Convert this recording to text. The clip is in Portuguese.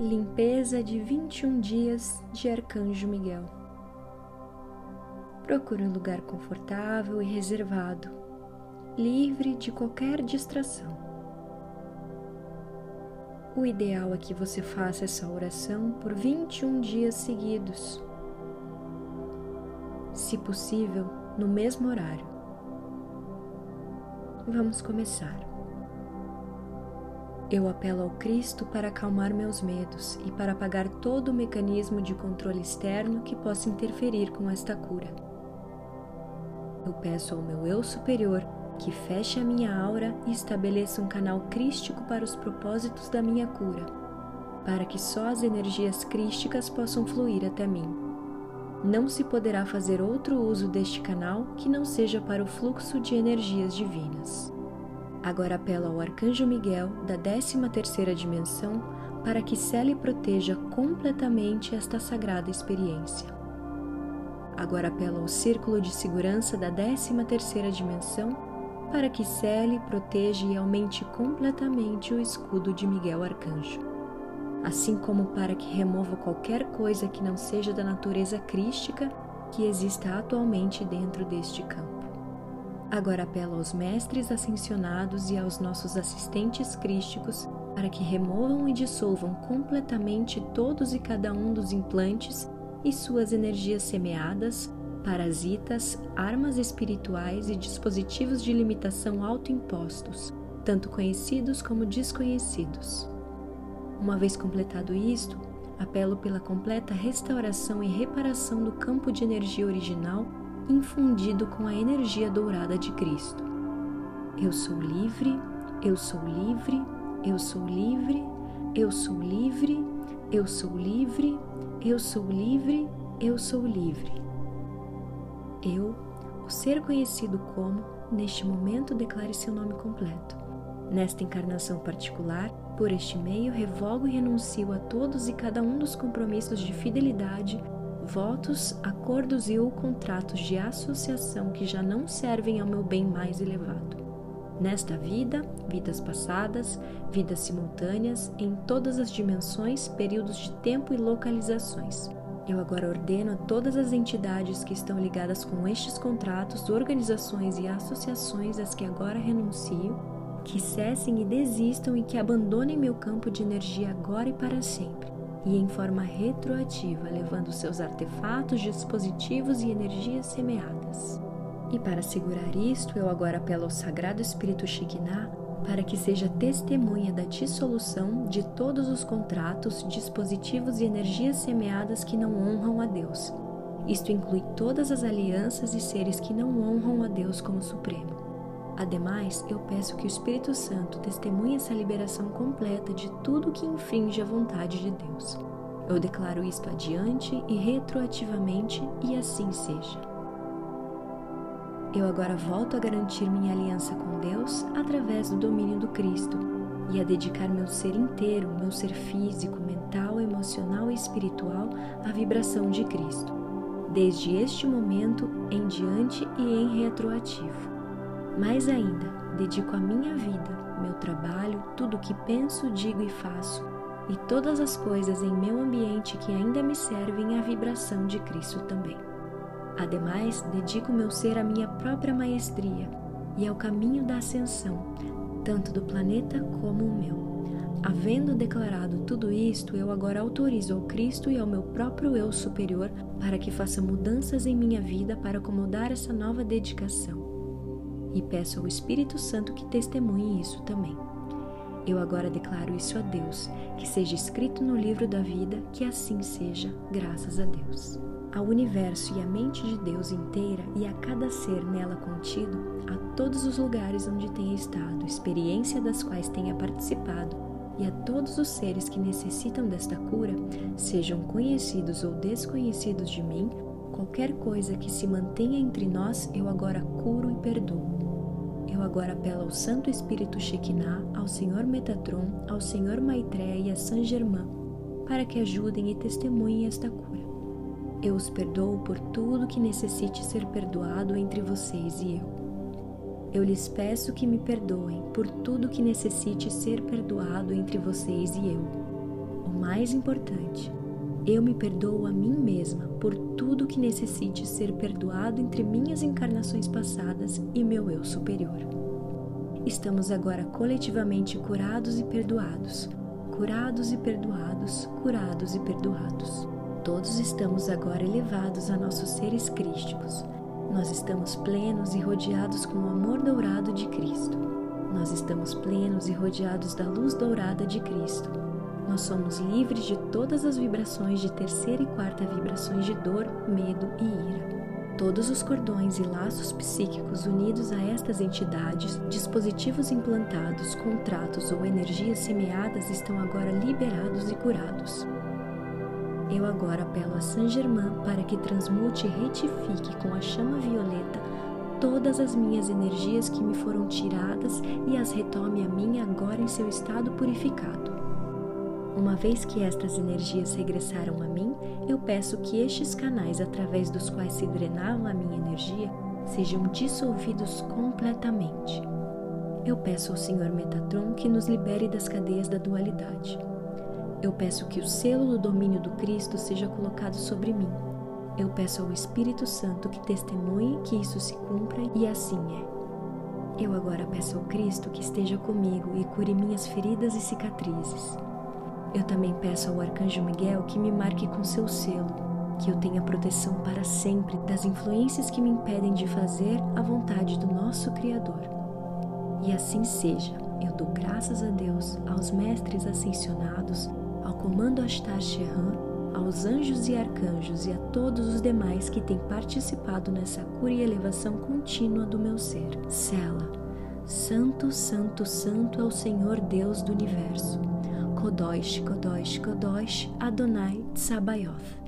Limpeza de 21 dias de Arcanjo Miguel. Procure um lugar confortável e reservado, livre de qualquer distração. O ideal é que você faça essa oração por 21 dias seguidos. Se possível, no mesmo horário. Vamos começar. Eu apelo ao Cristo para acalmar meus medos e para apagar todo o mecanismo de controle externo que possa interferir com esta cura. Eu peço ao meu eu superior que feche a minha aura e estabeleça um canal crístico para os propósitos da minha cura, para que só as energias crísticas possam fluir até mim. Não se poderá fazer outro uso deste canal que não seja para o fluxo de energias divinas. Agora apelo ao Arcanjo Miguel da 13ª dimensão para que cele e proteja completamente esta sagrada experiência. Agora apelo ao Círculo de Segurança da 13ª dimensão para que cele, proteja e aumente completamente o escudo de Miguel Arcanjo, assim como para que remova qualquer coisa que não seja da natureza crística que exista atualmente dentro deste campo. Agora apelo aos mestres ascensionados e aos nossos assistentes crísticos para que removam e dissolvam completamente todos e cada um dos implantes e suas energias semeadas, parasitas, armas espirituais e dispositivos de limitação autoimpostos, tanto conhecidos como desconhecidos. Uma vez completado isto, apelo pela completa restauração e reparação do campo de energia original infundido com a energia dourada de Cristo. Eu sou livre, eu sou livre, eu sou livre, eu sou livre, eu sou livre, eu sou livre, eu sou livre. Eu, o ser conhecido como, neste momento declare seu nome completo. Nesta encarnação particular, por este meio, revogo e renuncio a todos e cada um dos compromissos de fidelidade votos, acordos e ou contratos de associação que já não servem ao meu bem mais elevado. Nesta vida, vidas passadas, vidas simultâneas, em todas as dimensões, períodos de tempo e localizações. Eu agora ordeno a todas as entidades que estão ligadas com estes contratos, organizações e associações às que agora renuncio, que cessem e desistam e que abandonem meu campo de energia agora e para sempre e em forma retroativa, levando seus artefatos, dispositivos e energias semeadas. E para segurar isto, eu agora apelo ao Sagrado Espírito Shekinah para que seja testemunha da dissolução de todos os contratos, dispositivos e energias semeadas que não honram a Deus. Isto inclui todas as alianças e seres que não honram a Deus como Supremo. Ademais, eu peço que o Espírito Santo testemunhe essa liberação completa de tudo que infringe a vontade de Deus. Eu declaro isto adiante e retroativamente, e assim seja. Eu agora volto a garantir minha aliança com Deus através do domínio do Cristo e a dedicar meu ser inteiro, meu ser físico, mental, emocional e espiritual à vibração de Cristo, desde este momento em diante e em retroativo. Mais ainda, dedico a minha vida, meu trabalho, tudo o que penso, digo e faço, e todas as coisas em meu ambiente que ainda me servem à vibração de Cristo também. Ademais, dedico meu ser à minha própria maestria e ao caminho da ascensão, tanto do planeta como o meu. Havendo declarado tudo isto, eu agora autorizo ao Cristo e ao meu próprio eu superior para que faça mudanças em minha vida para acomodar essa nova dedicação e peço ao Espírito Santo que testemunhe isso também. Eu agora declaro isso a Deus, que seja escrito no livro da vida, que assim seja, graças a Deus. Ao universo e à mente de Deus inteira e a cada ser nela contido, a todos os lugares onde tenha estado, experiência das quais tenha participado, e a todos os seres que necessitam desta cura, sejam conhecidos ou desconhecidos de mim, qualquer coisa que se mantenha entre nós, eu agora curo e perdoo eu agora apelo ao Santo Espírito Shekinah, ao Senhor Metatron, ao Senhor Maitreya e a Saint Germain, para que ajudem e testemunhem esta cura. Eu os perdoo por tudo que necessite ser perdoado entre vocês e eu. Eu lhes peço que me perdoem por tudo que necessite ser perdoado entre vocês e eu. O mais importante, eu me perdoo a mim mesma por tudo que necessite ser perdoado entre minhas encarnações passadas e meu eu superior. Estamos agora coletivamente curados e perdoados, curados e perdoados, curados e perdoados. Todos estamos agora elevados a nossos seres crísticos. Nós estamos plenos e rodeados com o amor dourado de Cristo. Nós estamos plenos e rodeados da luz dourada de Cristo nós somos livres de todas as vibrações de terceira e quarta vibrações de dor, medo e ira. Todos os cordões e laços psíquicos unidos a estas entidades, dispositivos implantados, contratos ou energias semeadas estão agora liberados e curados. Eu agora apelo a Saint Germain para que transmute e retifique com a chama violeta todas as minhas energias que me foram tiradas e as retome a mim agora em seu estado purificado. Uma vez que estas energias regressaram a mim, eu peço que estes canais através dos quais se drenava a minha energia sejam dissolvidos completamente. Eu peço ao Senhor Metatron que nos libere das cadeias da dualidade. Eu peço que o selo do domínio do Cristo seja colocado sobre mim. Eu peço ao Espírito Santo que testemunhe que isso se cumpra e assim é. Eu agora peço ao Cristo que esteja comigo e cure minhas feridas e cicatrizes. Eu também peço ao Arcanjo Miguel que me marque com seu selo, que eu tenha proteção para sempre das influências que me impedem de fazer a vontade do nosso Criador. E assim seja, eu dou graças a Deus, aos mestres ascensionados, ao comando Ashtar Shehan, aos anjos e arcanjos e a todos os demais que têm participado nessa cura e elevação contínua do meu ser. Sela. Santo, Santo, Santo é o Senhor Deus do universo. Kodosh, Kodosh, Kodosh, Adonai Tsabayoth.